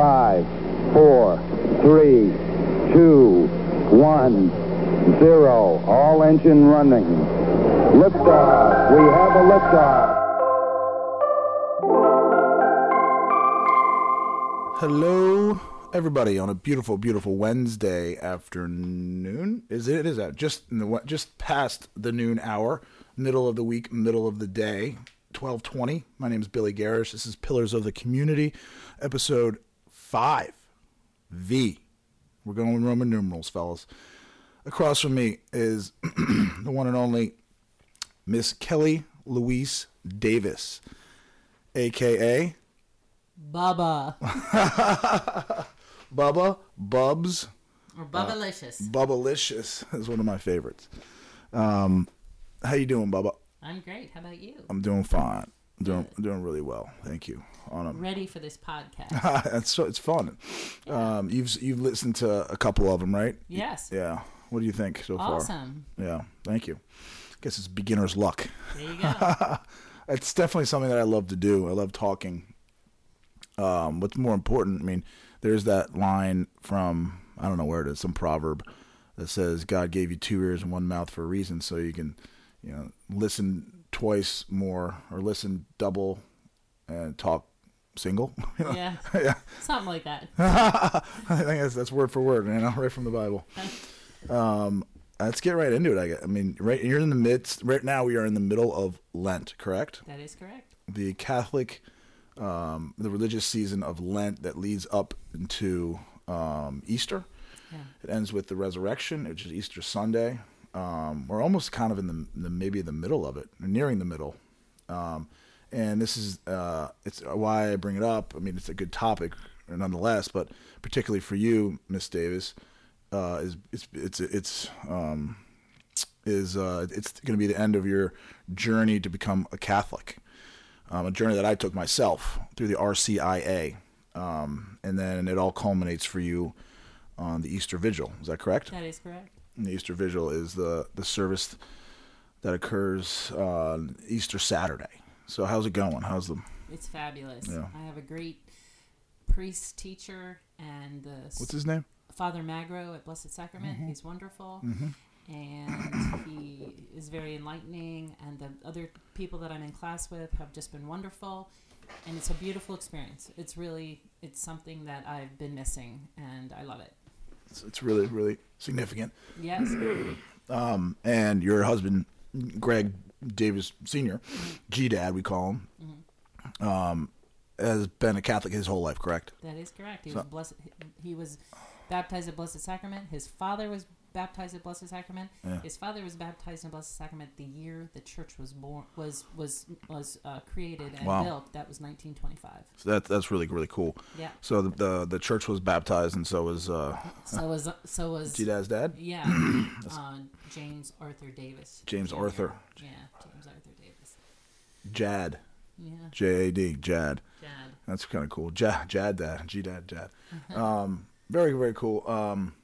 Five, four, three, two, one, zero. All engine running. Liftoff. We have a liftoff. Hello, everybody, on a beautiful, beautiful Wednesday afternoon. Is it? Is that just in the just past the noon hour, middle of the week, middle of the day, twelve twenty. My name is Billy Garish. This is Pillars of the Community, episode five, V. We're going with Roman numerals, fellas. Across from me is the one and only Miss Kelly Louise Davis, aka Bubba. Bubba Bubs. Or Bubbalicious. Bubbalicious is one of my favorites. Um, how you doing, Bubba? I'm great. How about you? I'm doing fine. I'm doing I'm doing really well. Thank you. On a, Ready for this podcast? it's so it's fun. Um, you've you've listened to a couple of them, right? yes. Yeah. What do you think so far? Awesome. Yeah. Thank you. I Guess it's beginner's luck. There you go. it's definitely something that I love to do. I love talking. Um, what's more important? I mean, there's that line from I don't know where it is, some proverb that says God gave you two ears and one mouth for a reason, so you can, you know, listen twice more or listen double and talk single. You know? yeah. yeah. Something like that. I think that's, that's word for word, you know, right from the Bible. Um, let's get right into it. I. I mean, right, you're in the midst. Right now, we are in the middle of Lent, correct? That is correct. the Catholic, um, the religious season of Lent that leads up into um, Easter. Yeah. It ends with the resurrection, which is Easter Sunday. Um, we're almost kind of in the, the maybe the middle of it, nearing the middle. Um, and this is uh, it's why I bring it up. I mean, it's a good topic, nonetheless, but particularly for you, Miss Davis, uh, is it's it's it's um, is uh, it's going to be the end of your journey to become a Catholic um, a journey that I took myself through the RCIA, um, and then it all culminates for you on the Easter Vigil. Is that correct? That is correct. And the Easter Vigil is the the service that occurs on Easter Saturday. So how's it going? How's the It's fabulous. Yeah. I have a great priest teacher and the what's his name? Father Magro at Blessed Sacrament. He's wonderful. And he is very enlightening, and the other people that I'm in class with have just been wonderful, and it's a beautiful experience. It's really, it's something that I've been missing, and I love it. It's, it's really really significant. Yes, Um, and your husband, Greg Davis Senior, G Dad we call him, um, has been a Catholic his whole life. Correct? that is correct. He was blessed. He was baptized at Blessed Sacrament. His father was baptized at Blessed Sacrament. Yeah. His father was baptized in Blessed Sacrament the year the church was born was was was uh, created and Wow. built. That was 1925. So that that's really really cool. Yeah. So the the, the church was baptized, and so was uh, So was so was G Dad's dad. yeah uh, James Arthur Davis. James Jr. Arthur. Yeah, James Arthur Davis. Jad. Yeah, J A D. Jad. Dad. That's kind of cool. Jad. Jad. Dad. G. Dad. Jad. Um, very very cool. Um,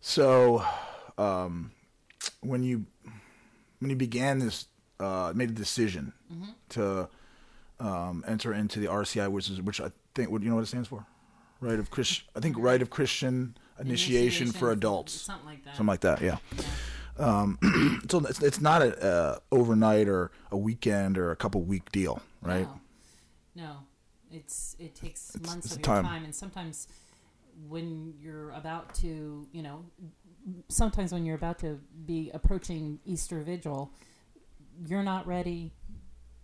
so, um, when you when you began this, uh, made a decision to um, enter into the RCI, which is which I think. What you know what it stands for? Rite of Christ. I think rite of Christian initiation, for adults. Something like that. Something like that. Yeah. Um, so it's, it's not a uh, overnight or a weekend or a couple week deal, right? No, no. It's it takes It's- months it's of your time. time. and sometimes when you're about to, you know, sometimes when you're about to be approaching Easter Vigil, you're not ready.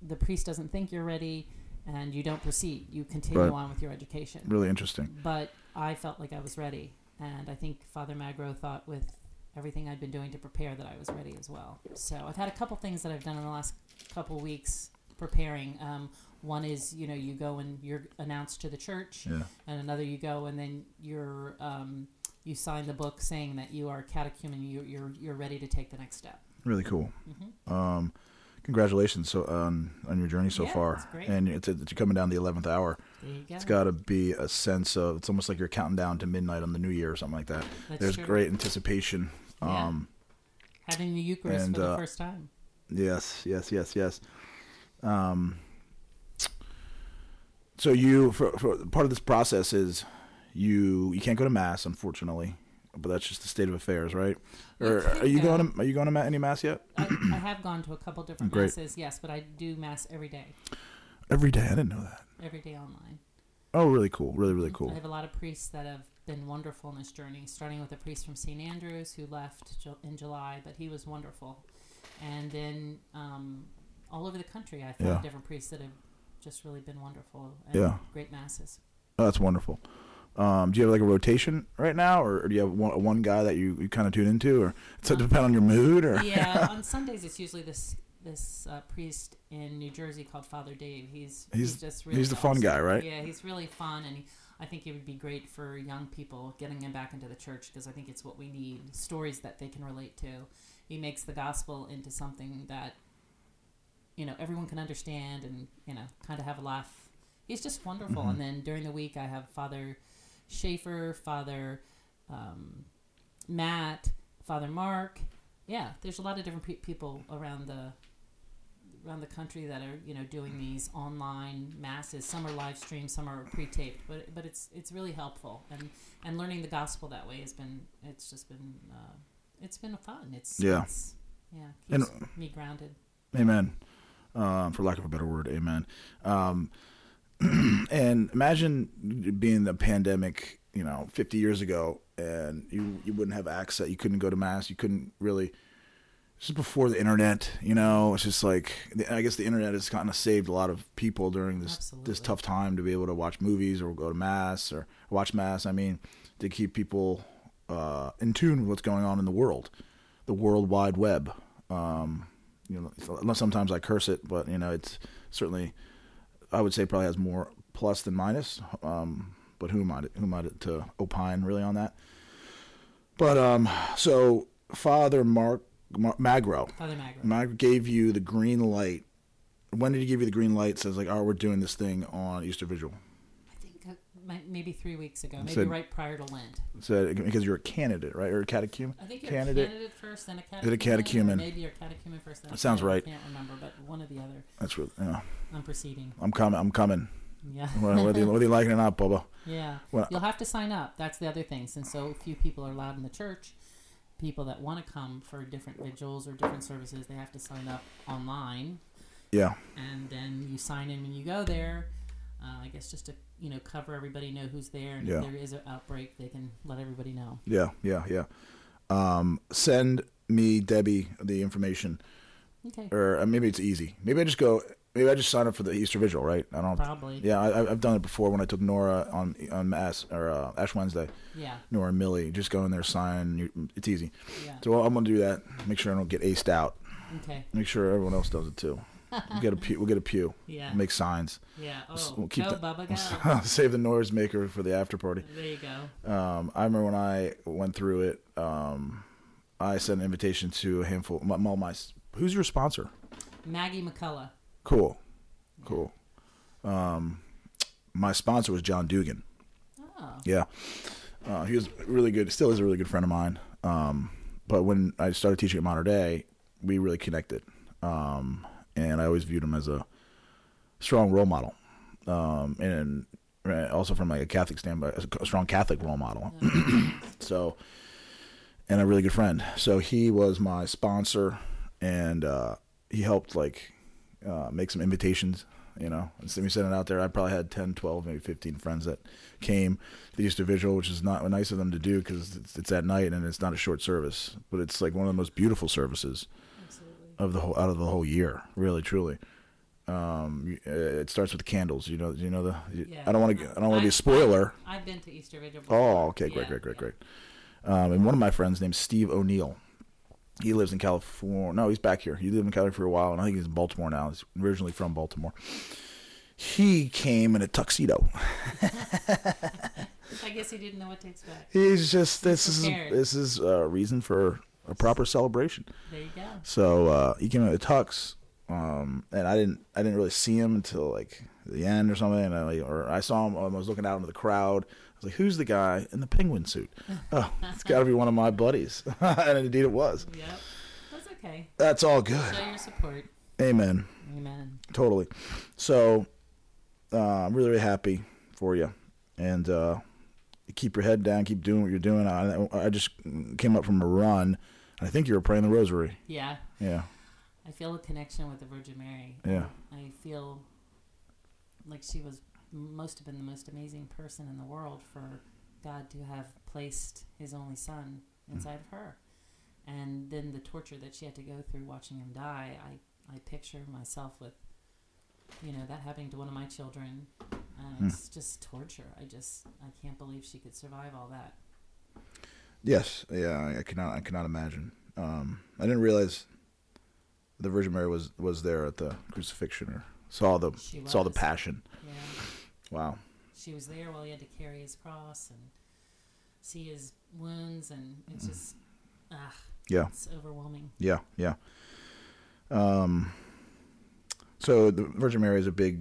The priest doesn't think you're ready, and you don't proceed. You continue Right. on with your education. Really interesting. But I felt like I was ready, and I think Father Magro thought with everything I'd been doing to prepare that I was ready as well. So I've had a couple things that I've done in the last couple weeks preparing. Um, one is you know you go and you're announced to the church, Yeah. and another you go and then you're um, you sign the book saying that you are catechumen. You, you're you're ready to take the next step. Really cool. Mm-hmm. Um, congratulations so on on your journey so Yeah, far. And it's, it's coming down the eleventh hour. There you go. It's got to be a sense of it's almost like you're counting down to midnight on the new year or something like that. That's There's true. great anticipation. Yeah. Um, Having the Eucharist and, for the uh, first time. Yes, yes, yes, yes. Um, So you for, for part of this process is you you can't go to mass, unfortunately, but that's just the state of affairs, right? Or are you go. going to are you going to any mass yet? I, I have gone to a couple different Great. masses, yes, but I do mass every day, Every day. I didn't know that. every day online. Oh, really cool. Really, really cool. I have a lot of priests that have been wonderful in this journey, starting with a priest from St. Andrews who left in July, but he was wonderful. And then um, all over the country, I found Yeah. different priests that have just really been wonderful and Yeah. great masses. Oh, that's wonderful. Um, do you have like a rotation right now, or, or do you have one, one guy that you, you kind of tune into, or does it depend on your mood, or yeah, on Sundays it's usually this this uh, priest in New Jersey called Father Dave. He's He's- he's, just really he's the fun guy, right? Yeah, he's really fun, and he, I think he would be great for young people getting them back into the church because I think it's what we need stories that they can relate to. He makes the gospel into something that you know everyone can understand and you know kind of have a laugh. He's just wonderful. Mm-hmm. And then during the week I have Father Schaefer, Father um, Matt, Father Mark. Yeah, there's a lot of different pe- people around the around the country that are you know doing these online masses. Some are live streamed, some are pre-taped, but but it's it's really helpful and and learning the gospel that way has been it's just been uh, it's been fun. It's Yeah. it's, yeah And- keeps me grounded. Amen. Um, for lack of a better word, amen. Um, and imagine being the pandemic, you know, 50 years ago, and you you wouldn't have access. You couldn't go to mass. You couldn't really. This is before the internet, you know. It's just like I guess the internet has kind of saved a lot of people during this this tough time to be able to watch movies or go to mass or watch mass. I mean, to keep people uh, in tune with what's going on in the world, the world wide web. Um, you know, sometimes I curse it, but you know, it's certainly I would say probably has more plus than minus. Um, but who am I? To, who am I to, opine really on that? But um, so Father Mark Mar- Magro, Father Magro. Mag gave you the green light. When did he give you the green light? Says like, oh, we're doing this thing on Easter Vigil. I think uh, mi- maybe three weeks ago, maybe Said- right prior to Lent. Said because you're a candidate, right? Or a catechumen. I think you're Candidate. a candidate first, then a catechumen. a catechumen. Maybe you're a catechumen first. Then a That sounds right. I can't remember, but one or the other. That's what. Yeah, I'm proceeding. I'm coming. I'm coming. Yeah. Whether you, whether you like it or not, Bubba. Yeah. Well- You'll have to sign up. That's the other thing. Since so few people are allowed in the church, people that want to come for different vigils or different services, they have to sign up online. Yeah. And then you sign in when you go there. Uh, I guess just to you know cover everybody, know who's there, and Yeah. if there is an outbreak, they can let everybody know. Yeah, yeah, yeah. Um, send me Debbie the information, Okay. or uh, maybe it's easy. Maybe I just go. Maybe I just sign up for the Easter Vigil, right? I don't. Probably. Yeah, I, I've done it before when I took Nora on on Mass or uh, Ash Wednesday. Yeah. Nora and Millie, just go in there, sign. It's easy. Yeah. So I'm gonna do that. Make sure I don't get aced out. Okay. Make sure everyone else does it too. We'll get a pew. We'll get a pew. Yeah. Make signs. Yeah. Oh, we'll keep go, the- Bubba, go. Save the noise maker for the after party. there you go. Um, I remember when I went through it. Um, I sent an invitation to a handful. My, my who's your sponsor? Maggie McCullough. Cool, cool. Um, my sponsor was John Dugan. Oh. Yeah, uh, he was really good. Still is a really good friend of mine. Um, but when I started teaching at Mater Dei, we really connected, um, and I always viewed him as a strong role model, um, and also from like a Catholic standpoint, a strong Catholic role model. so, and a really good friend. So he was my sponsor, and uh, he helped like uh, make some invitations. You know, and so we sent it out there. I probably had 10, 12, maybe 15 friends that came to the Easter Vigil, which is not nice of them to do because it's, it's at night and it's not a short service, but it's like one of the most beautiful services. Of the whole out of the whole year. Really, truly. Um, it starts with the candles. You know, you know the. you- Yeah. I don't want to. I don't want to be a spoiler. I've been to Easter Vigil. Before. Oh, okay, great, Yeah, great, great, yeah. great. Um, and one of my friends named Steve O'Neill. He lives in California. No, he's back here. He lived in California for a while, and I think he's in Baltimore now. He's originally from Baltimore. He came in a tuxedo. I guess he didn't know what to expect. He's just this is this is a reason for a proper celebration. There you go. So uh, he came in a tux, um, and I didn't I didn't really see him until like the end or something. And I, or I saw him. I was looking out into the crowd. I was like, "Who's the guy in the penguin suit?" oh, it's got to be one of my buddies, and indeed it was. Yep. That's okay. That's all good. Show your support. Amen. Amen. Totally. So uh, I'm really, really happy for you, and uh, keep your head down, keep doing what you're doing. I, I just came up from a run. I think you were praying the rosary. Yeah. Yeah. I feel a connection with the Virgin Mary. Yeah. I feel like she was must have been the most amazing person in the world for God to have placed His only Son hmm. inside of her, and then the torture that she had to go through watching him die. I I picture myself with, you know, that happening to one of my children. And hmm. It's just torture. I just I can't believe she could survive all that. Yes. Yeah. I, cannot. I cannot imagine. Um, I didn't realize the Virgin Mary was was there at the crucifixion or saw the She saw the passion. Yeah. Wow. she was there while he had to carry his cross and see his wounds, and it's just, ah, Yeah. it's overwhelming. Yeah, yeah. Um, so the Virgin Mary is a big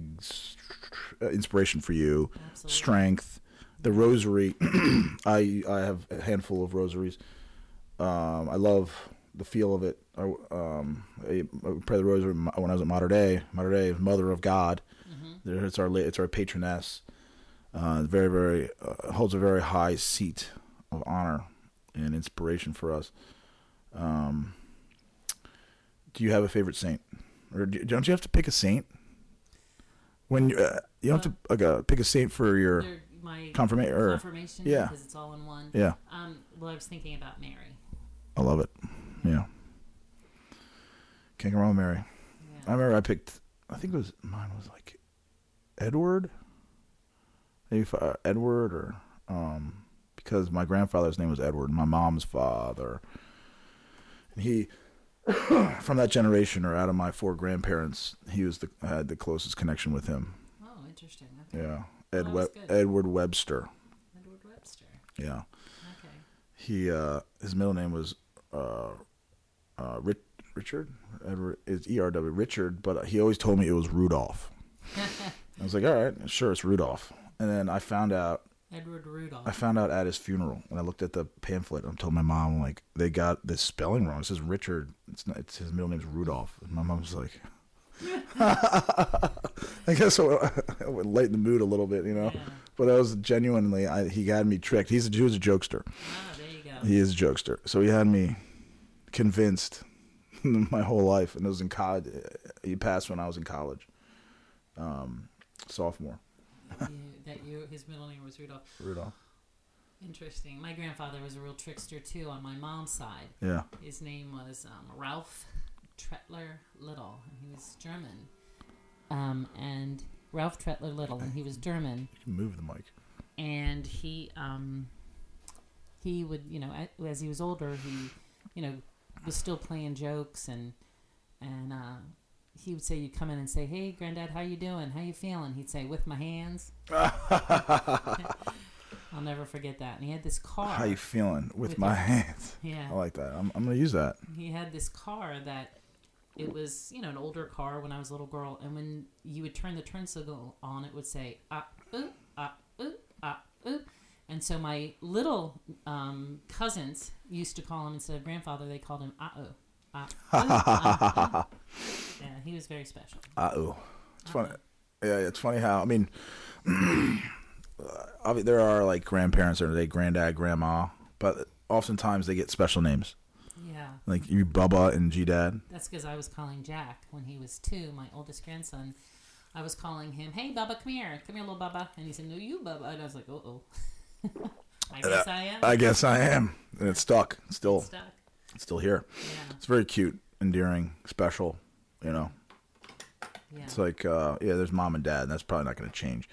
uh, inspiration for you. Absolutely. Strength. The Rosary. I I have a handful of rosaries. Um, I love the feel of it. I, um, I, pray the Rosary when I was at Mater Dei. Mater Dei, Mother of God. There- It's our it's our patroness. Uh, very very uh, holds a very high seat of honor and inspiration for us. Um, do you have a favorite saint, or do, don't you have to pick a saint? When you uh, you don't have to like, uh, pick a saint for your They're my confirmation, confirmation yeah. because it's all in one. yeah, Um, well, I was thinking about Mary. I love it. Yeah, can't go wrong with Mary. I remember I picked. I think it was mine was like Edward, maybe uh, Edward or um because my grandfather's name was Edward, my mom's father, and he from that generation or out of my four grandparents, he was the I had the closest connection with him. Oh, interesting. Okay. Yeah, Ed Oh, we- Edward Webster. Edward Webster. Yeah, Okay. he uh his middle name was uh uh Rich, Richard Edward is E R W Richard, but he always told me it was Rudolph. I was like, all right, sure, it's Rudolph. And then I found out Edward Rudolph. I found out at his funeral, and I looked at the pamphlet. and I told my mom like they got this spelling wrong. It says Richard. It's not. It's his middle name's Rudolph. And my mom was like, I guess I would lighten the mood a little bit, you know. Yeah. But I was genuinely, I, he had me tricked. He's a, he was a jokester. Ah, there you go. He is a jokester. So he had me convinced my whole life. And it was in college. He passed when I was in college, um, sophomore. you, that you, his middle name was Rudolph. Rudolph. Interesting. My grandfather was a real trickster too on my mom's side. Yeah. His name was um, Ralph Tretler Little, and he was German. Um, and Ralph Tretler Little, and he was German. Move the mic. and he um he would you know as he was older he you know was still playing jokes and and uh he would say you'd come in and say hey granddad how you doing how you feeling he'd say with my hands i'll never forget that and he had this car How you feeling with, With my your- hands? yeah I like that. I'm, I'm gonna use that. he had this car that it was you know an older car when I was a little girl, and when you would turn the turn signal on, it would say ah ooh ah ooh ah ooh, and so my little um, cousins used to call him instead of grandfather, they called him ah ooh ah ooh, ah. Yeah, he was very special. Uh oh. It's funny. Yeah, it's funny how I mean, there are like grandparents or they granddad, grandma, but oftentimes they get special names Yeah, like you, Bubba and G Dad. that's because I was calling Jack when he was two, my oldest grandson. I was calling him, "Hey, Bubba, come here, come here, little Bubba," and he said, "No, you, Bubba," and I was like, "Oh, oh." I guess I am. I guess I am, and it's stuck. It's still, stuck. it's still here. Yeah, It's very cute, endearing, special. You know, yeah. it's like uh, yeah, there's mom and dad, and that's probably not going to change.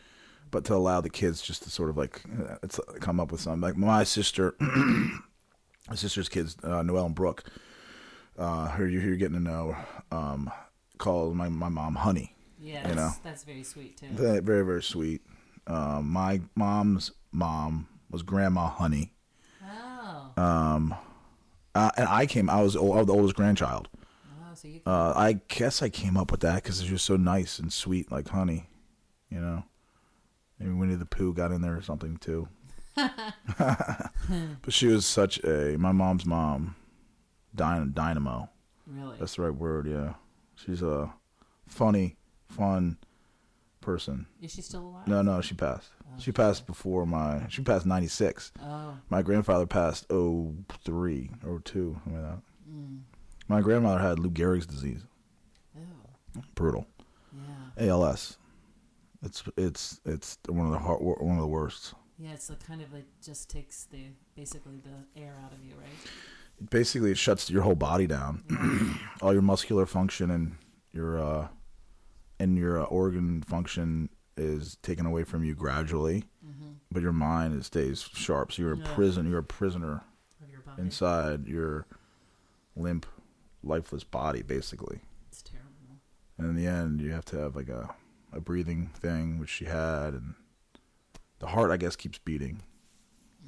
But to allow the kids just to sort of like uh, it's come up with something like my sister, my sister's kids, uh, Noelle and Brooke, uh, who you- who you're getting to know, um, called my my mom Honey. yeah, you that's, know. that's very sweet too. Very very, very sweet. Um, my mom's mom was Grandma Honey, Oh, uh, and I came. I was, old, I was the oldest grandchild. oh, so you. Uh, I guess I came up with that because it's just so nice and sweet, like honey. You know, maybe Winnie the Pooh got in there or something too. but she was such a my mom's mom, dyn- dynamo. really? That's the right word. Yeah, she's a funny, fun, person. Is she still alive? No, no, she passed. Oh, She passed before my. She passed ninety six. Oh. My grandfather passed 03 or 02, something like that. Mm. My grandmother had Lou Gehrig's disease. Oh. Brutal. Yeah. ALS. It's it's it's one of the hard, one of the worst. Yeah, it's kind of like just takes the basically the air out of you, right? Basically, it shuts your whole body down, all your muscular function and your uh, and your uh, organ function is taken away from you gradually, Mm-hmm. but your mind it stays sharp. So you're a Yeah. prison. You're a prisoner Of your body. inside your limp, lifeless body, basically. It's terrible. And in the end, you have to have like a, a breathing thing, which she had, and the heart, I guess, keeps beating.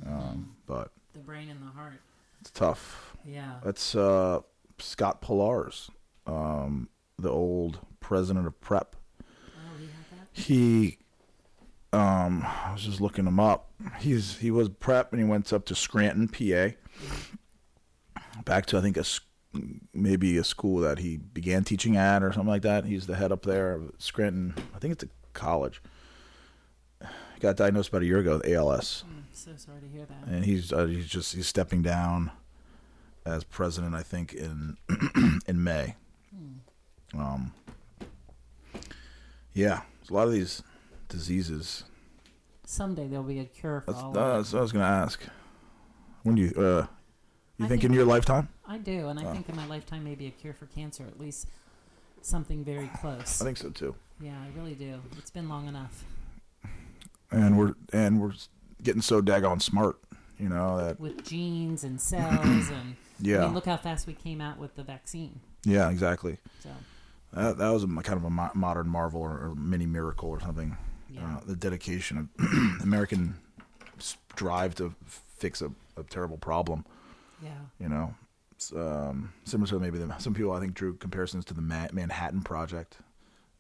Um, but The brain and the heart. it's tough. Yeah. That's uh, Scott Pilarz, um, the old president of Prep. Oh, he had that. He, um, I was just looking him up. He's he was Prep, and he went up to Scranton, PA. Back to I think a maybe a school that he began teaching at or something like that. He's the head up there of Scranton. I think it's a college. Got diagnosed about a year ago with ALS, Mm, so sorry to hear that. and he's uh, he's just he's stepping down as president. I think in in May. Hmm. Um, yeah, a lot of these diseases. Someday there'll be a cure for That's, all uh, of that's what I was gonna ask. When do you uh, you I think, think- in your lifetime? I do, and I Oh. think in my lifetime maybe a cure for cancer, at least something very close. I think so too. yeah, I really do. It's been long enough. And we're and we're getting so daggone smart, you know that. With genes and cells and Yeah, I mean, look how fast we came out with the vaccine. yeah, exactly. So That, that was a, kind of a mo- modern marvel or, or mini miracle or something. yeah. Uh, the dedication of American drive to fix a, a terrible problem. yeah. You know, um, similar to maybe the, some people I think drew comparisons to the Ma- Manhattan Project,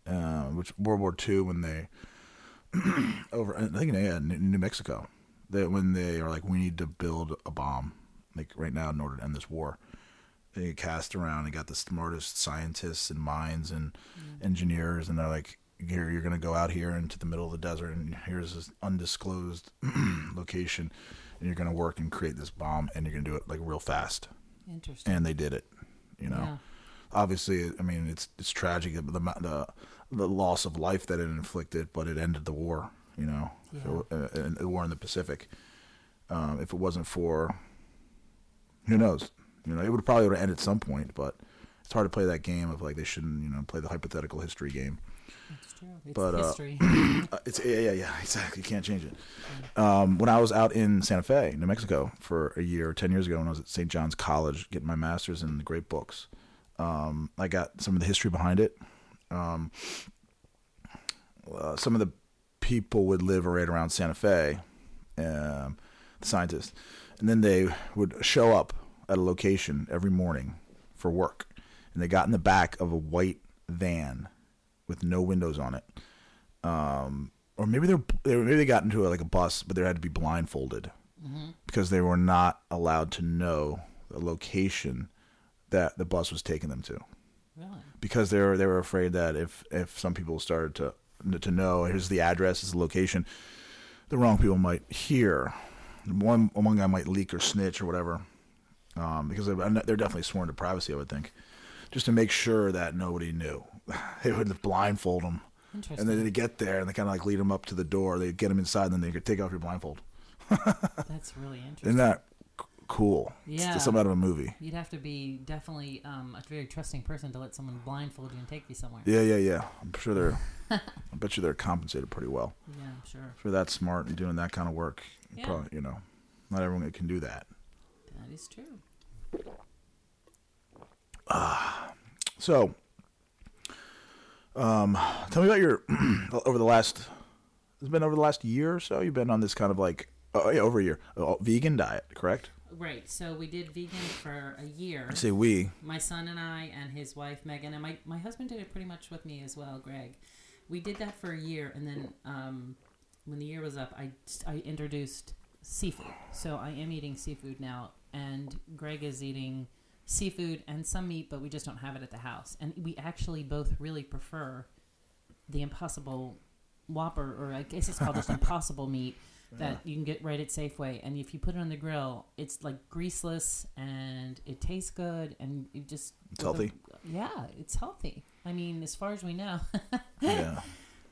uh, which World War II when they over I think yeah, in New Mexico, that when they are like we need to build a bomb like right now in order to end this war. They cast around and got the smartest scientists and minds and mm. engineers, and they're like, "Here, you're going to go out here into the middle of the desert, and here's this undisclosed location, and you're going to work and create this bomb, and you're going to do it like real fast." Interesting. and they did it. You know, Yeah. obviously, I mean, it's it's tragic the, the the the loss of life that it inflicted, but it ended the war. You know, so, uh, the war in the Pacific. Um, if it wasn't for, who knows? You know, it would probably would have ended at some point, but it's hard to play that game of like they shouldn't, you know, play the hypothetical history game. That's true. It's But, uh, history. Uh, it's yeah, yeah, yeah, exactly. You can't change it. Um, when I was out in Santa Fe, New Mexico, for a year, ten years ago, when I was at St. John's College getting my master's in the great books, um, I got some of the history behind it. Um, uh, some of the people would live right around Santa Fe, um, the scientists, and then they would show up at a location every morning for work, and they got in the back of a white van with no windows on it. Um, or maybe they're they were, maybe they got into a, like a bus, but they had to be blindfolded because they were not allowed to know the location that the bus was taking them to really? because they were they were afraid that if if some people started to to know here's the address, here's the location, the wrong people might hear. One one guy might leak or snitch or whatever, um, because they're, they're definitely sworn to privacy. I would think, just to make sure that nobody knew. They would blindfold them. Interesting. And then they get there and they kind of like lead them up to the door. They get them inside, and then they could take off your blindfold. That's really interesting. Isn't that cool? Yeah. just something out of a movie. You'd have to be definitely um, a very trusting person to let someone blindfold you and take you somewhere. Yeah, yeah, yeah. I'm sure they're. I bet you they're compensated pretty well Yeah, I'm sure. for that smart and doing that kind of work. Yeah. Probably, you know, not everyone can do that. That is true. So, um, tell me about your over the last. It's been over the last year or so. You've been on this kind of like oh yeah, over a year, oh, vegan diet, correct? Right. So we did vegan for a year. I say we. My son and I and his wife Megan and my my husband did it pretty much with me as well, Greg. We did that for a year, and then um, when the year was up, I I introduced seafood. So I am eating seafood now, and Greg is eating seafood and some meat, but we just don't have it at the house. And we actually both really prefer the Impossible Whopper, or I guess it's called just Impossible meat Uh-huh. that you can get right at Safeway, and if you put it on the grill, it's like greaseless and it tastes good, and it just It's healthy. yeah, it's healthy. I mean, as far as we know. yeah.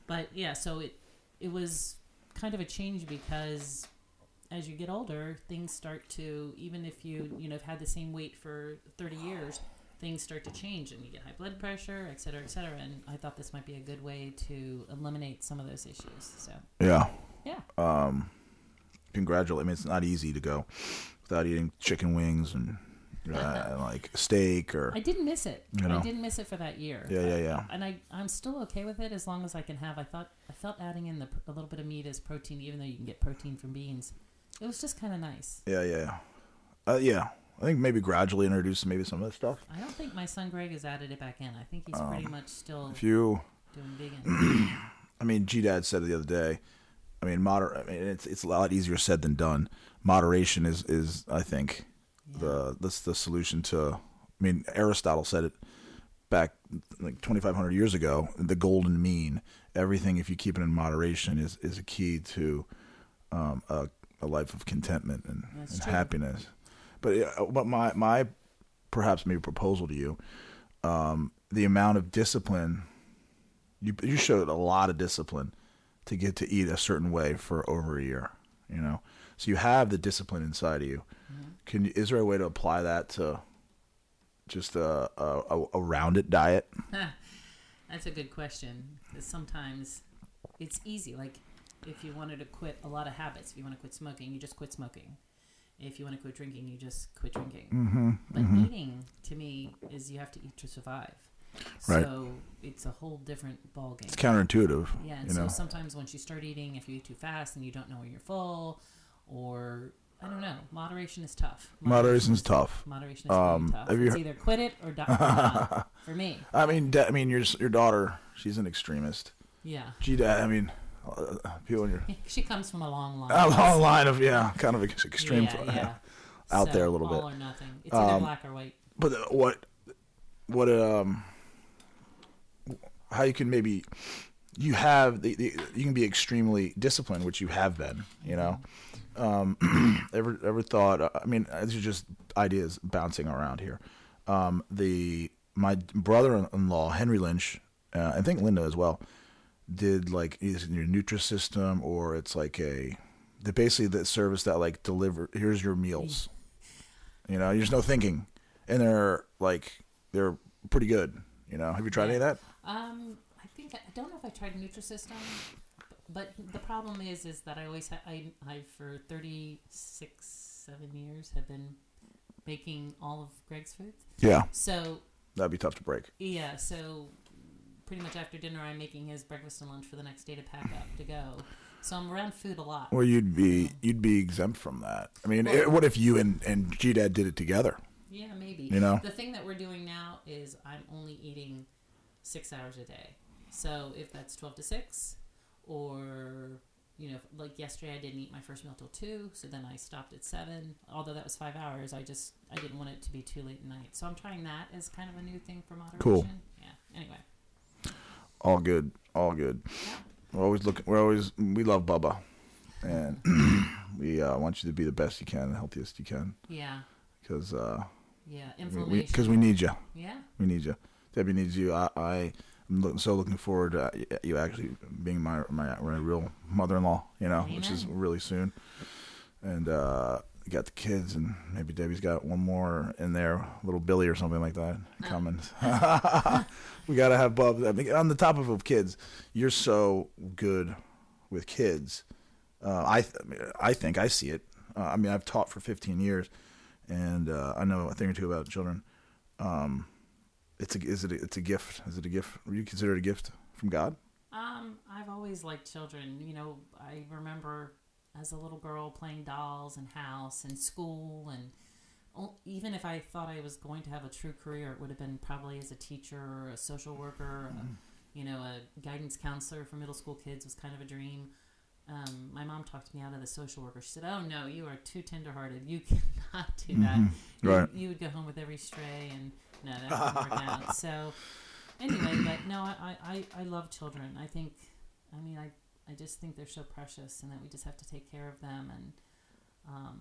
But yeah, so it it was kind of a change because as you get older, things start to even if you you know have had the same weight for thirty years, things start to change and you get high blood pressure, et cetera, et cetera. And I thought this might be a good way to eliminate some of those issues. So Yeah. Yeah, Um, congratulate. I mean, it's not easy to go without eating chicken wings and uh, like steak or I didn't miss it. You know. I didn't miss it for that year. yeah, yeah, yeah. And I, I'm still okay with it as long as I can have. I thought I felt adding in the a little bit of meat as protein, even though you can get protein from beans. It was just kind of nice. Yeah, yeah. Uh, yeah. I think maybe gradually introduce maybe some of that stuff. I don't think my son Greg has added it back in. I think he's pretty much still Um, If you, doing vegan. I mean, G Dad said it the other day. I mean, moder. I mean, it's it's a lot easier said than done. Moderation is is I think the that's the solution to. I mean, Aristotle said it back like 2,500 years ago. The golden mean. Everything, if you keep it in moderation, is is a key to um, a, a life of contentment and, and happiness. But uh, but my my perhaps maybe proposal to you, um, the amount of discipline you you showed a lot of discipline to get to eat a certain way for over a year. You know, so you have the discipline inside of you. Can you, is there a way to apply that to just a a, a, rounded diet? That's a good question. sometimes it's easy. Like if you wanted to quit a lot of habits, if you want to quit smoking, you just quit smoking. If you want to quit drinking, you just quit drinking. Mm-hmm. But eating, to me, is you have to eat to survive. Right. So it's a whole different ball game. It's counterintuitive. Yeah, and you so know. sometimes once you start eating, if you eat too fast and you don't know when you're full, or I don't know, moderation is tough. Moderation's tough. Moderation is Um, tough. have you It's heard- either quit it or die. for me, I mean, I mean, your your daughter, she's an extremist. yeah. G Dad, I mean, uh, people in your She comes from a long line. a long line of yeah, kind of extreme. Yeah, yeah. out So, there a little all bit. or nothing. It's either Um, black or white. But uh, what, what, um, how you can maybe, you have the, the you can be extremely disciplined, which you have been. You know, um, ever ever thought? uh, I mean, these are just ideas bouncing around here. Um, the my brother-in-law Henry Lynch, uh, I think Linda as well, did like either your Nutrisystem or it's like a, the basically the service that like deliver. Here's your meals. You know, there's no thinking, and they're like they're pretty good. You know, have you tried any of that? Um, I think I don't know if I tried Nutrisystem, but the problem is, is that I always ha- I I for thirty six seven years have been making all of Greg's foods. Yeah, So that'd be tough to break. yeah, so pretty much after dinner, I'm making his breakfast and lunch for the next day to pack up to go. So I'm around food a lot. Well, you'd be you'd be exempt from that. I mean, it, what if you and and G Dad did it together? Yeah, maybe. You know? the thing that we're doing now is I'm only eating six hours a day. So if that's twelve to six, or you know, like yesterday, I didn't eat my first meal till two, so then I stopped at seven. Although that was five hours, I just I didn't want it to be too late at night. So I'm trying that as kind of a new thing for moderation. Cool. Yeah. Anyway. All good, all good. We're always looking. We're always we love Bubba, and we uh, want you to be the best you can, the healthiest you can, Yeah. because uh, Yeah. we Inflammation. because we, need you. yeah. We need you. Debbie needs you. I, I am look, so looking forward to uh, you actually being my my, my real mother-in-law. You know, which is really soon. And uh, got the kids, and maybe Debbie's got one more in there, little Billy or something like that coming. we gotta have Bub. I mean, on the top of, of kids, you're so good with kids. Uh, I th- I I think I see it. Uh, I mean, I've taught for 15 years, and uh, I know a thing or two about children. Um, it's a is it a, it's a gift? Is it a gift? Would you consider it a gift from God? Um, I've always liked children. You know, I remember as a little girl playing dolls and house and school and even if I thought I was going to have a true career, it would have been probably as a teacher or a social worker, a, you know, a guidance counselor for middle school kids was kind of a dream. Um, my mom talked me out of the social worker. She said, "Oh no, you are too tenderhearted. You cannot do that. You, Right. you would go home with every stray, and no, that wouldn't work out." So, anyway, but no, I, I, I love children. I think, I mean, I I just think they're so precious, and that we just have to take care of them. And um,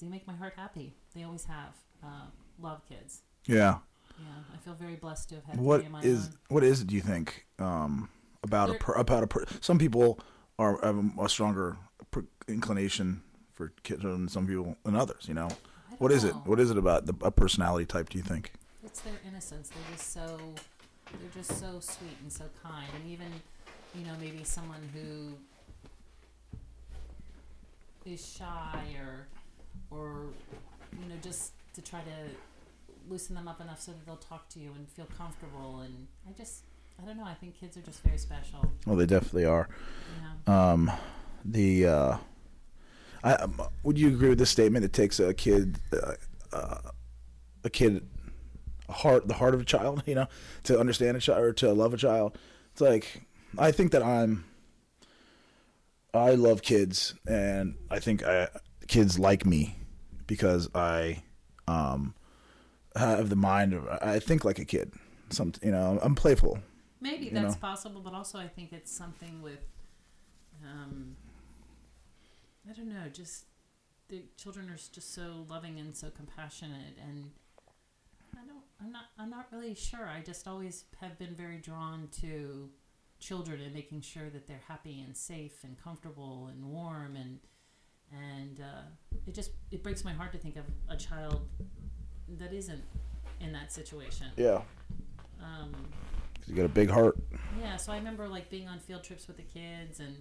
they make my heart happy. They always have. Uh, love kids. Yeah. Yeah, I feel very blessed to have had What three of my is own. what is it? Do you think um, about a per, about a per, some people are have a stronger per, inclination for kids than some people than others. You know, what is it? What is it about the a personality type? Do you think? It's their innocence. They're just so they're just so sweet and so kind. And even, you know, maybe someone who is shy or or you know, just to try to loosen them up enough so that they'll talk to you and feel comfortable and I just I don't know, I think kids are just very special. Well, they definitely are. Know. Um, the uh, I, um, would you agree with this statement? It takes a kid, uh, uh, a kid, heart, the heart of a child, you know, to understand a child or to love a child. It's like I think that I'm. I love kids, and I think I, kids like me because I um, have the mind of. I think like a kid. Some, you know, I'm playful. Maybe that's know. possible, but also I think it's something with, um, I don't know, just the children are just so loving and so compassionate, and I'm not, I'm not really sure. I just always have been very drawn to children and making sure that they're happy and safe and comfortable and warm and and uh, it just it breaks my heart to think of a child that isn't in that situation. Yeah, Um, you got a big heart. yeah, so I remember like being on field trips with the kids, and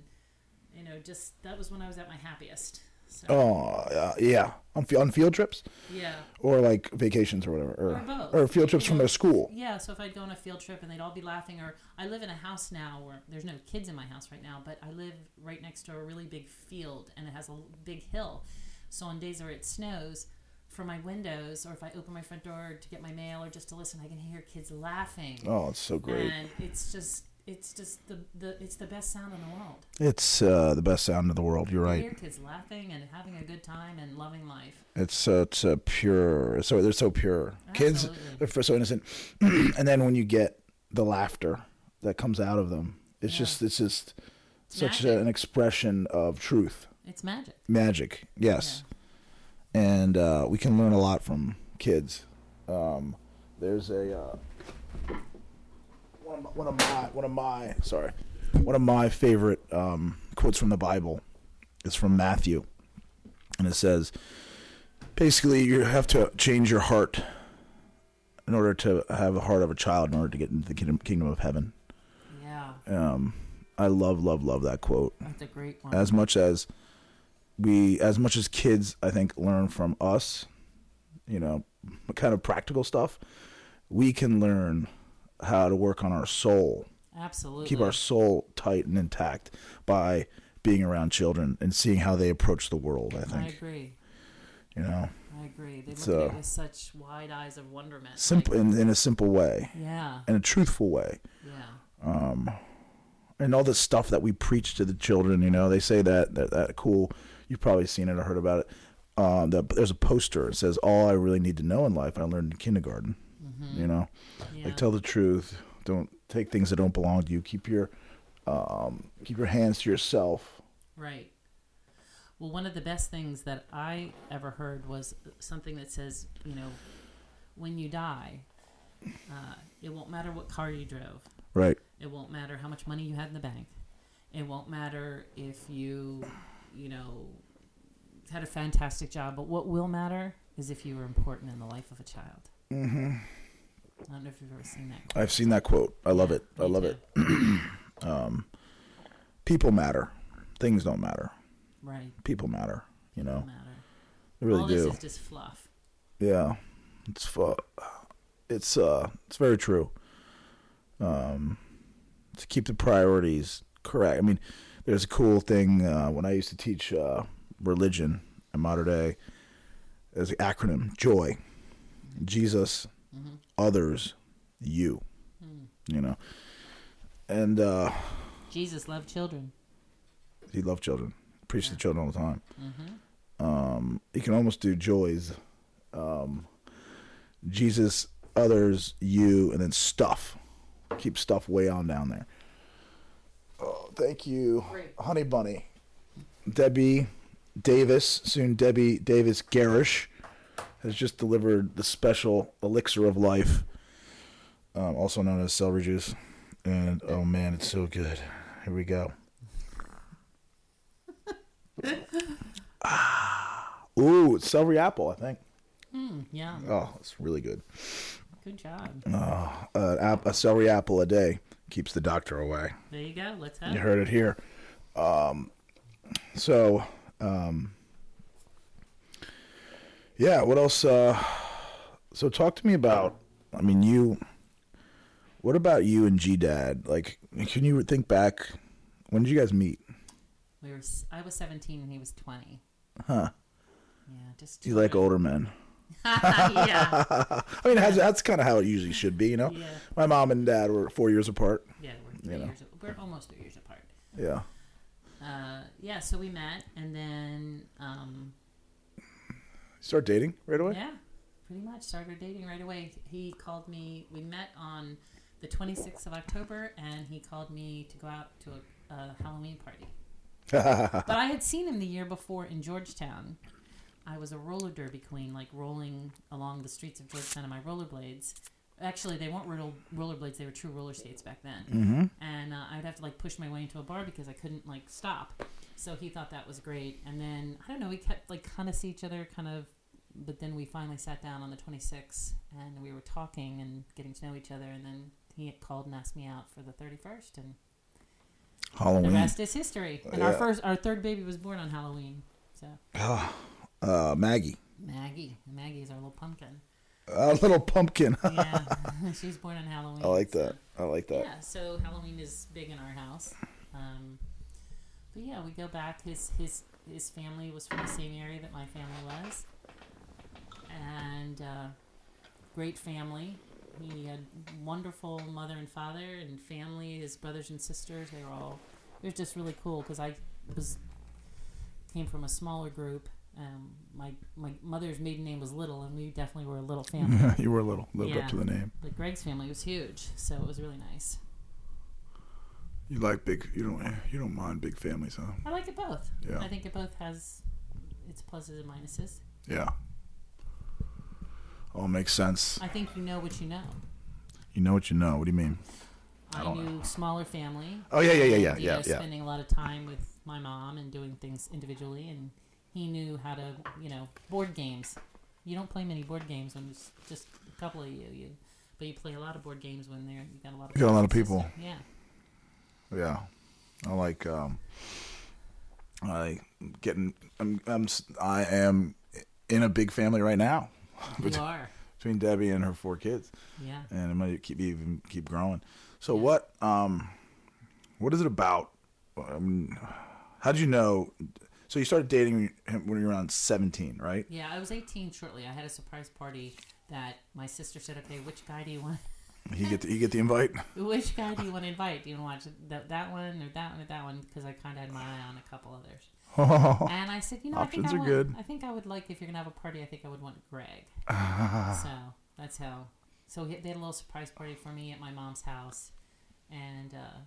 you know, just that was when I was at my happiest. So, Oh, uh, yeah. On, on field trips yeah, or like vacations or whatever, or, Or both. or field trips from their school. yeah. So if I'd go on a field trip and they'd all be laughing, or I live in a house now where there's no kids in my house right now, but I live right next to a really big field, and it has a big hill. So on days where it snows, from my windows, or if I open my front door to get my mail or just to listen, I can hear kids laughing. Oh, it's so great. And it's just, it's just the, the, it's the best sound in the world. It's uh, the best sound in the world. You're right. hear kids laughing and having a good time and loving life. It's so it's uh, pure. So they're so pure. Kids, they're so innocent. and then when you get the laughter that comes out of them, it's Yeah. just it's just such a, an expression of truth, It's magic. magic. Yes, and uh, we can learn a lot from kids. Um, there's a uh, of my, one of my one of my sorry one of my favorite um, quotes from the Bible is from Matthew, and it says basically you have to change your heart in order to have the heart of a child in order to get into the kingdom, kingdom of heaven. Yeah, Um, I love love love that quote that's a great one. as much as we as much as kids i think learn from us you know kind of practical stuff we can learn how to work on our soul Absolutely. keep our soul tight and intact by being around children and seeing how they approach the world i think. I agree. you know I agree. They look So- at it with such wide eyes of wonderment. simple Like, in, in a simple way yeah, in a truthful way yeah. um, and all the stuff that we preach to the children. You know, they say that that, that cool. You've probably seen it or heard about it. Um, that there's a poster. It says, "All I really need to know in life, I learned in kindergarten." You know, Mm-hmm. Yeah. like tell the truth. Don't take things that don't belong to you. Keep your um, keep your hands to yourself. Right. Well, one of the best things that I ever heard was something that says, you know, when you die, uh, it won't matter what car you drove. Right. It won't matter how much money you had in the bank. It won't matter if you, you know, had a fantastic job. But what will matter is if you were important in the life of a child. hmm I don't know if you've ever seen that. quote. I've seen that quote. I love it. I love it. Um, people matter. Things don't matter. Right. People matter. You know, matter. they really All do. this is just fluff. Yeah, it's fu- it's uh it's very true. Um, to keep the priorities correct. I mean, there's a cool thing uh, when I used to teach uh, religion in Mater Dei. There's an acronym: Joy, Jesus, hmm others, you. Hmm. You know, and uh, Jesus loved children. he loved children. Preached to children all the time. hmm um, you can almost do joys. Um, Jesus, others, you, and then stuff. Keep stuff way on down there. Oh, thank you, Great. Honey Bunny. Debbie Davis, soon Debbie Davis Garish, has just delivered the special elixir of life, um, also known as celery juice. And oh man, it's so good. Here we go. ah, ooh, it's celery apple, I think. Mm, yeah. Oh, it's really good. Good job. Oh, uh, a celery apple a day keeps the doctor away. There you go. Let's have You it. heard it here. Um, so, um, yeah. What else? Uh, so, talk to me about. I mean, you. What about you and G Dad? Like, can you think back? When did you guys meet? We were. I was 17 and he was 20. Huh? Yeah, just. You like older men? yeah. I mean, that's, that's kind of how it usually should be, you know. Yeah. My mom and dad were four years apart. Yeah. We're three You know. years. We're almost three years apart. Yeah. Uh, yeah. So we met, and then um, Start dating right away. yeah, pretty much started dating right away. He called me. We met on the 26th of October, and he called me to go out to a, a Halloween party. but I had seen him the year before in Georgetown. I was a roller derby queen, like rolling along the streets of Georgetown on my rollerblades. Actually, they weren't roller rollerblades; they were true roller skates back then. Mm-hmm. And uh, I'd have to like push my way into a bar because I couldn't like stop. So he thought that was great. And then I don't know, we kept like kind of see each other, kind of. But then we finally sat down on the 26th, and we were talking and getting to know each other. And then he had called and asked me out for the 31st, and the Halloween. rest is history. And our first, our third baby was born on Halloween. So uh, Maggie, Maggie, Maggie is our little pumpkin. a little pumpkin. Yeah, she's born on Halloween. I like so- that. I like that. Yeah, so Halloween is big in our house. Um, but yeah, we go back. His his his family was from the same area that my family was, and uh, great family. He had wonderful mother and father and family. His brothers and sisters. They were all. It was just really cool because I was came from a smaller group. Um, my my mother's maiden name was Little, and we definitely were a little family. you were a little lived Yeah. up to the name. but Greg's family was huge, so it was really nice. You like big. You don't. You don't mind big families, huh? I like it both. Yeah. I think it both has its pluses and minuses. Yeah. All makes sense. I think you know what you know. You know what you know. What do you mean? I, don't knew smaller family. Oh yeah, yeah, yeah, yeah, yeah, know, yeah. Spending a lot of time with my mom and doing things individually, and he knew how to, you know, board games. You don't play many board games when it's just a couple of you, you but you play a lot of board games when there you got a lot of You got a lot of people. Yeah. Yeah. I like. Um. I getting. I'm. I'm. I am in a big family right now. You are. between Debbie and her four kids. Yeah. and it might keep even keep growing. So what um what is it about? I mean, how did you know? So you started dating him when you were around seventeen, right? Yeah, I was 18 shortly. I had a surprise party that my sister said, "Okay, which guy do you want? You get the, you get the invite. Which guy do you want to invite? Do you want to watch that, that one or that one or that one? Because I kind of had my eye on a couple others. Oh, and I said, you know, I think I are would, good. I think I would like if you're gonna have a party. I think I would want Greg. so that's how. So he, they had a little surprise party for me at my mom's house, and uh,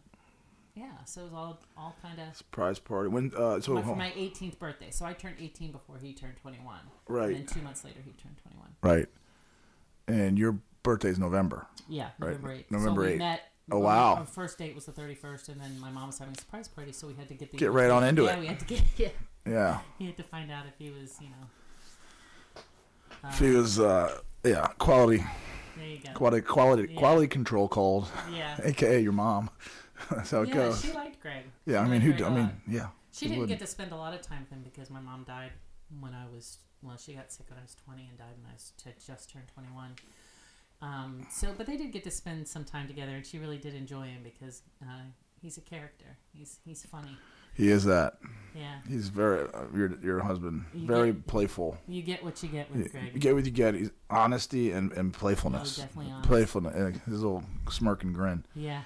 yeah, so it was all all kind of Surprise party. When uh so for my 18th birthday. So I turned 18 before he turned 21. Right. And then two months later, he turned 21. right, and your birthday's November. Yeah, Right. November 8th. November so we 8th. met. Oh, wow. Our first date was the 31st, and then my mom was having a surprise party, so we had to get the Get right on into yeah, it. Yeah, we had to get yeah. Yeah, He had to find out if he was, you know. Uh, she was uh yeah quality there you go. quality quality Yeah. quality control called, Yeah. aka your mom. That's how it yeah, goes. she liked Greg. yeah, I mean who? Greg I mean yeah. she didn't wouldn't? get to spend a lot of time with him because my mom died when I was well. She got sick when I was twenty and died when I was had just turned twenty one. Um, so, but they did get to spend some time together, and she really did enjoy him because uh, he's a character. He's he's funny. He is that. Yeah, He's very uh, your your husband. You Very get- playful. you get what you get with Greg. you get what you get. He's honesty and, and playfulness. Oh, definitely honest. Playfulness. and His little smirk and grin. Yeah.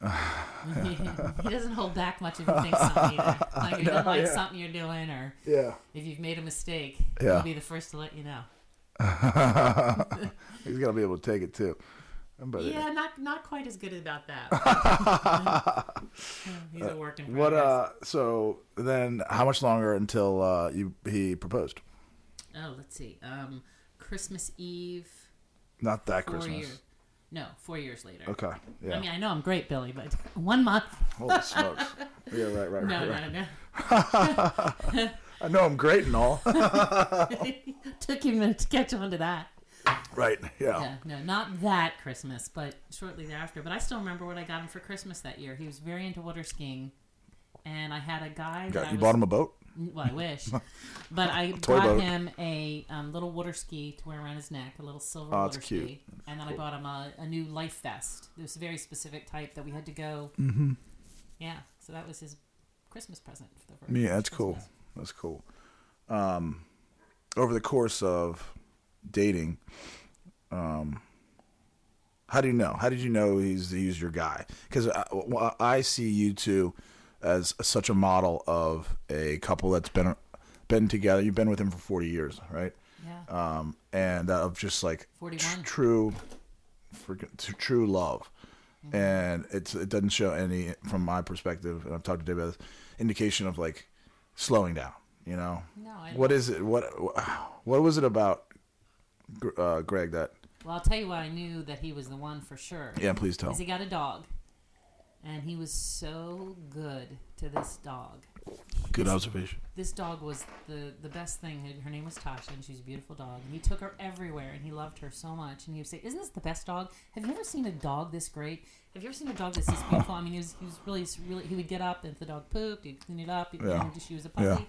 he doesn't hold back much if you think something either. Like if you don't like yeah. something you're doing, or Yeah. if you've made a mistake, Yeah. he'll be the first to let you know. He's got to be able to take it too. But yeah, not not quite as good about that. He's a work in progress. what? Uh, so then, how much longer until uh, you he proposed? Oh, let's see. Um, Christmas Eve. Not that Four Christmas. years. No, four years later. Okay. Yeah. I mean, I know I'm great, Billy, but one month. Holy smokes. Yeah. Right. Right. No, right. no, right. no. I know I'm great and all. Took him a minute to catch on to that. right. Yeah. Yeah, no, not that Christmas, but shortly thereafter. But I still remember what I got him for Christmas that year. He was very into water skiing, and I had a guy. Got, you was, bought him a boat. Well, I wish, but I Toy bought boat. him a um, little water ski to wear around his neck, a little silver Oh, water that's cute. ski, and then I bought him a, a new life vest. It was a very specific type that we had to go. Mm-hmm. Yeah, so that was his Christmas present for the first. Yeah, that's cool. That's cool. Um, over the course of dating, um, how do you know? How did you know he's he's your guy? Because I, I see you two as such a model of a couple that's been been together. You've been with him for forty years, right? Yeah, Um, and of just like tr- true, freaking tr- true love. Mm-hmm. And it's it doesn't show any, from my perspective, and I've talked to Dave about this, indication of like slowing down. You know, no, I what is it? What what was it about uh, Greg that? Well, I'll tell you why I knew that he was the one for sure. Yeah, please tell. Because he got a dog, and he was so good to this dog. Good observation. This dog was the the best thing. Her- Her name was Tasha, and she's a beautiful dog. And he took her everywhere, and he loved her so much. And he would say, "Isn't this the best dog? Have you ever seen a dog this great? Have you ever seen a dog that's this beautiful?" I mean, he was he was really really. He would get up, and if the dog pooped, he'd clean it up. He'd Yeah. she was a puppy. Yeah.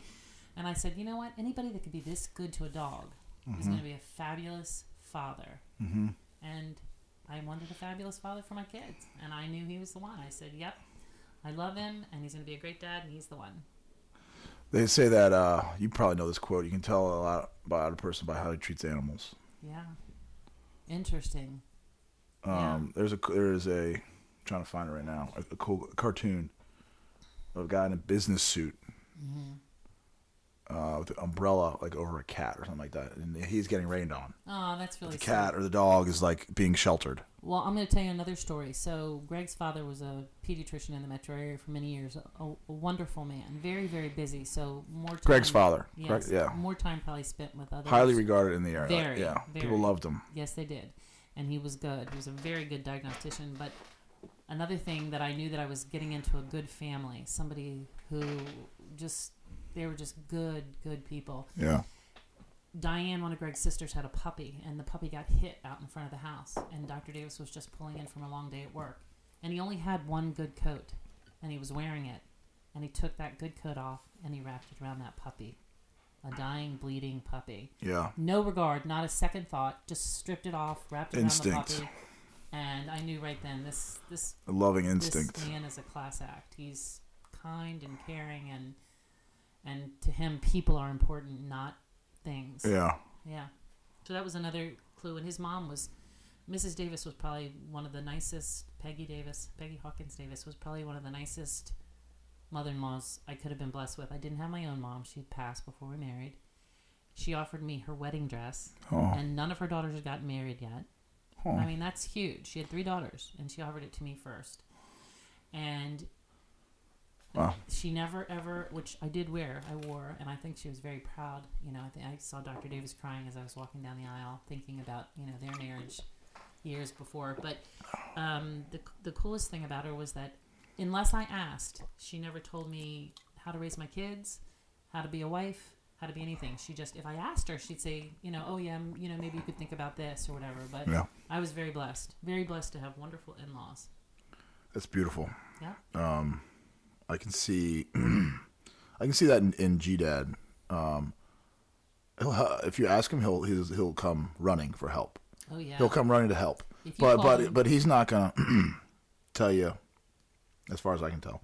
And I said, "You know what? Anybody that could be this good to a dog is going to be a fabulous father." Mm-hmm. and I wanted a fabulous father for my kids, and I knew he was the one. I said, "Yep, I love him, and he's going to be a great dad, and he's the one." They say that uh, you probably know this quote. You can tell a lot about a person by how he treats animals. Yeah, interesting. Um, Yeah. There's a there is a I'm trying to find it right now. A, a cool cartoon of a guy in a business suit uh, with an umbrella like over a cat or something like that, and he's getting rained on. Oh, that's really The cat or the dog is like being sheltered. Well, I'm going to tell you another story. So, Greg's father was a pediatrician in the metro area for many years. A, a wonderful man, very, very busy. So, more time, Greg's father, Yes, Greg- yeah, more time probably spent with others. highly regarded in the area. Very, yeah, people loved him. Yes, they did. And he was good. He was a very good diagnostician. But another thing that I knew that I was getting into a good family, somebody who just, they were just good, good people. Yeah, Diane, one of Greg's sisters, had a puppy, and the puppy got hit out in front of the house. And Dr. Davis was just pulling in from a long day at work. And he only had one good coat, and he was wearing it. And he took that good coat off and he wrapped it around that puppy. A dying, bleeding puppy yeah, no regard, not a second thought. Just stripped it off, wrapped it Instinct. around the puppy, and I knew right then this this a loving instinct. this man is a class act. He's kind and caring, and and to him, people are important, not things. Yeah, Yeah. So that was another clue. And his mom was Mrs. Davis was probably one of the nicest. Peggy Davis, Peggy Hawkins Davis was probably one of the nicest mother-in-laws I could have been blessed with. I didn't have my own mom; she'd passed before we married. She offered me her wedding dress, Oh. and none of her daughters had gotten married yet. Oh. I mean, that's huge. She had three daughters, and she offered it to me first. And Wow. she never ever, which I did wear, I wore, and I think she was very proud. You know, I think I saw Dr. Davis crying as I was walking down the aisle, thinking about you know their marriage years before. But um, the the coolest thing about her was that unless I asked, she never told me how to raise my kids, how to be a wife, how to be anything. She just, if I asked her, she'd say, you know, oh yeah, you know, maybe you could think about this or whatever. But Yeah. I was very blessed, very blessed to have wonderful in-laws. That's beautiful. Yeah. Um, I can see, I can see that in, in G Dad. Um, if you ask him, he'll he'll he'll come running for help. Oh yeah. He'll come running to help. But but him- but he's not gonna tell you, as far as I can tell,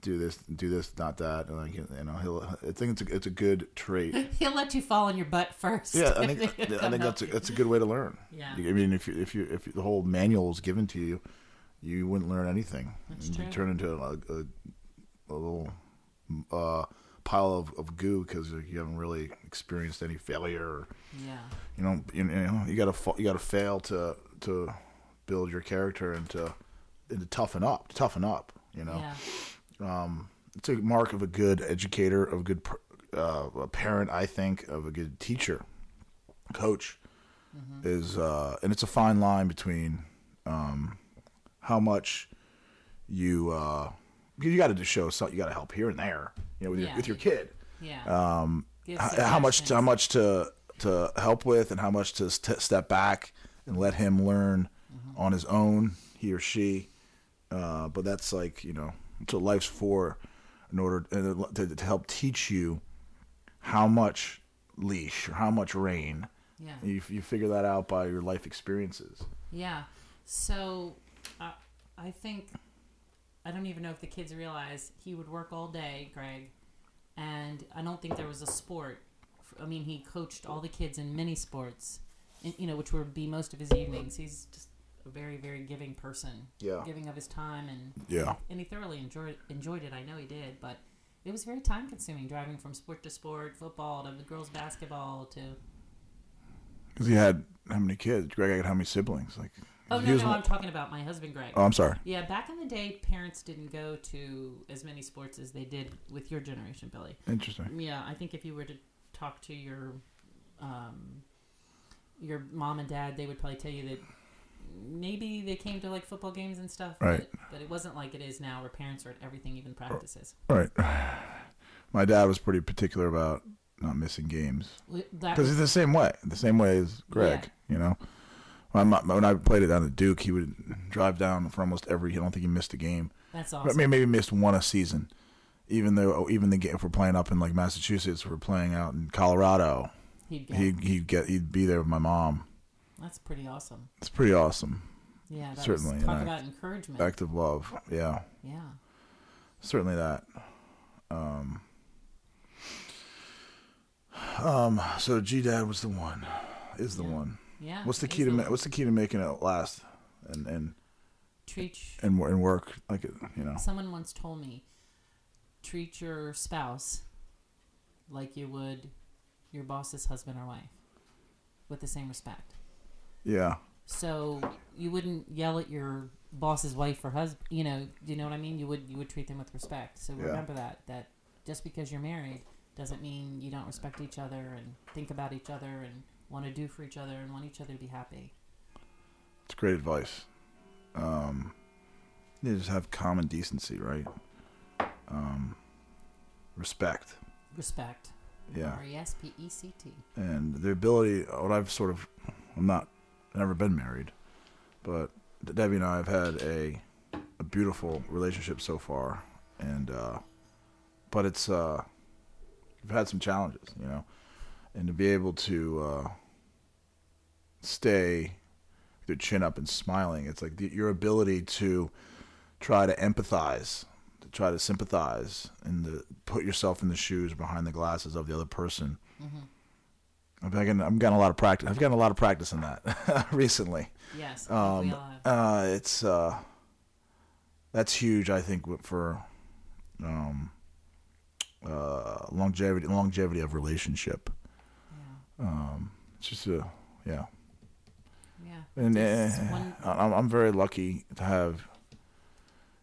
do this, do this, not that. And like you know, he'll. I think it's a it's a good trait. He'll let you fall on your butt first. Yeah, I think I think that's a, that's a good way to learn. Yeah. I mean, if you if you if the whole manual is given to you, you wouldn't learn anything. That's you turn into a, a, a little uh, pile of, of goo because you haven't really experienced any failure. Or, Yeah. you know, you, know, you got to you got to fail to to build your character into to toughen up, toughen up. You know, Yeah. it's a mark of a good educator, of a good uh, a parent. I think of a good teacher, coach is, uh, and it's a fine line between um, how much you uh, you got to just show some, you got to help here and there, you know, with your Yeah. with your kid. Yeah. Um, how much how much to to help with and how much to st- step back and let him learn Mm-hmm. on his own he or she uh, but that's like you know what life's for in order to, to help teach you how much leash or how much rein Yeah. you, you figure that out by your life experiences Yeah. So uh, I think I don't even know if the kids realize he would work all day, Greg, and I don't think there was a sport. I mean, he coached all the kids in many sports, in, you know, which would be most of his evenings. He's just a very, very giving person. Yeah. Giving of his time and Yeah. and he thoroughly enjoyed enjoyed it. I know he did, but it was very time consuming driving from sport to sport, football to the girls basketball to because he had how many kids greg had how many siblings like Oh no, no, one- I'm talking about my husband Greg. oh i'm sorry Yeah, back in the day, parents didn't go to as many sports as they did with your generation, Billy. interesting Yeah, I think if you were to talk to your um, your mom and dad, they would probably tell you that maybe they came to like football games and stuff, Right. but, but it wasn't like it is now, where parents are at everything, even practices. right my dad was pretty particular about not missing games Because he's the same way, the same way as Greg. You know, when, I, when I played it down at Duke, he would drive down for almost every. I don't think he missed a game. that's But awesome. maybe, maybe missed one a season. Even though, even the game, if we're playing up in like Massachusetts, we're playing out in Colorado. He'd go. He he'd get he'd be there with my mom. that's pretty awesome. It's pretty awesome. Yeah, Certainly, talk I- about encouragement. Act of love. Yeah, yeah. certainly that. Um. Um. So G Dad was the one. Is the Yeah. one. Yeah. What's the key to ma- What's the key to making it last? And and treat and, and work like it, you know. Someone once told me, treat your spouse like you would your boss's husband or wife, with the same respect. Yeah, So you wouldn't yell at your boss's wife or husband. You know, you know what I mean. You would you would treat them with respect. So Yeah. remember that that just because you're married doesn't mean you don't respect each other and think about each other and want to do for each other and want each other to be happy. it's great advice. Um, you just have common decency, right? Um, respect, Respect. yeah, R e s p e c t. and the ability. What I've sort of, I'm not, never been married, but Debbie and I have had a a beautiful relationship so far, and uh, but it's uh, we've had some challenges, you know, and to be able to uh, stay with your chin up and smiling, it's like the, your ability to try to empathize, to try to sympathize, and to put yourself in the shoes behind the glasses of the other person. I've gotten, I've gotten a lot of practice. I've gotten a lot of practice in that recently. Yes, think we Um, all have. uh, it's uh, that's huge. I think for um, uh, longevity, longevity of relationship. Um, it's just a yeah, Yeah. and uh, one- I'm I'm very lucky to have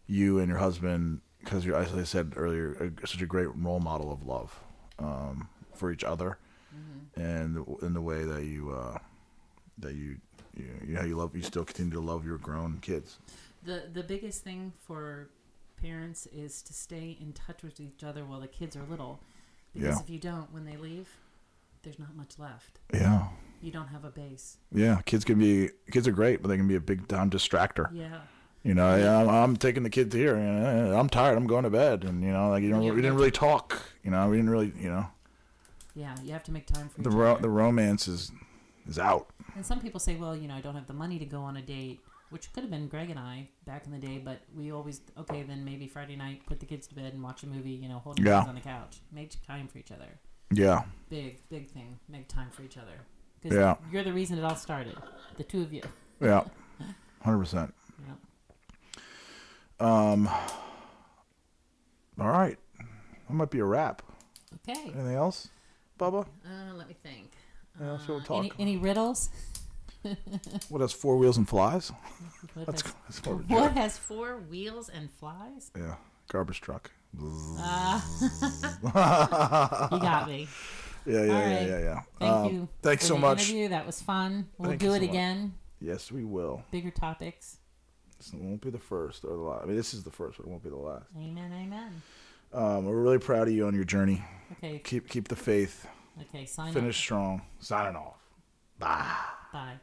you and your husband because you're, as I said earlier, a, such a great role model of love um, for each other, Mm-hmm. and in the way that you uh, that you you, you know you love you still continue to love your grown kids. The the biggest thing for parents is to stay in touch with each other while the kids are little, because Yeah. if you don't, when they leave, there's not much left. Yeah, You don't have a base. yeah. Kids can be kids are great, but they can be a big time distractor. Yeah. You know, yeah, I'm, I'm taking the kids here. I'm tired. I'm going to bed, and you know, like you don't, we didn't really talk. You know, we didn't really, you know, Yeah. You have to make time for the ro- the romance is is out. And some people say, well, you know, I don't have the money to go on a date, which could have been Greg and I back in the day, but we always, okay, then maybe Friday night, put the kids to bed and watch a movie, you know, holding Yeah. hands on the couch. Make time for each other. Yeah, Big, big thing. Make time for each other. Because Yeah. you're the reason it all started. The two of you. yeah, hundred percent. Yep. Um. All right, that might be a wrap. Okay. Anything else, Bubba? Uh, let me think. Yeah, so we'll Uh, talk. Any, any riddles? what has four wheels and flies? What, That's, has, that's what has four wheels and flies? Yeah, garbage truck. You got me. Yeah, yeah, All yeah, yeah, yeah. Thank Um, you. Thanks for so the much. Interview. That was fun. We'll Thank do it so much. again. Yes, we will. Bigger topics. This won't be the first or the last. I mean, this is the first, but it won't be the last. Amen. Amen. Um, we're really proud of you on your journey. Okay. Keep keep the faith. Okay. Sign Finish strong. Signing off. Bye. Bye.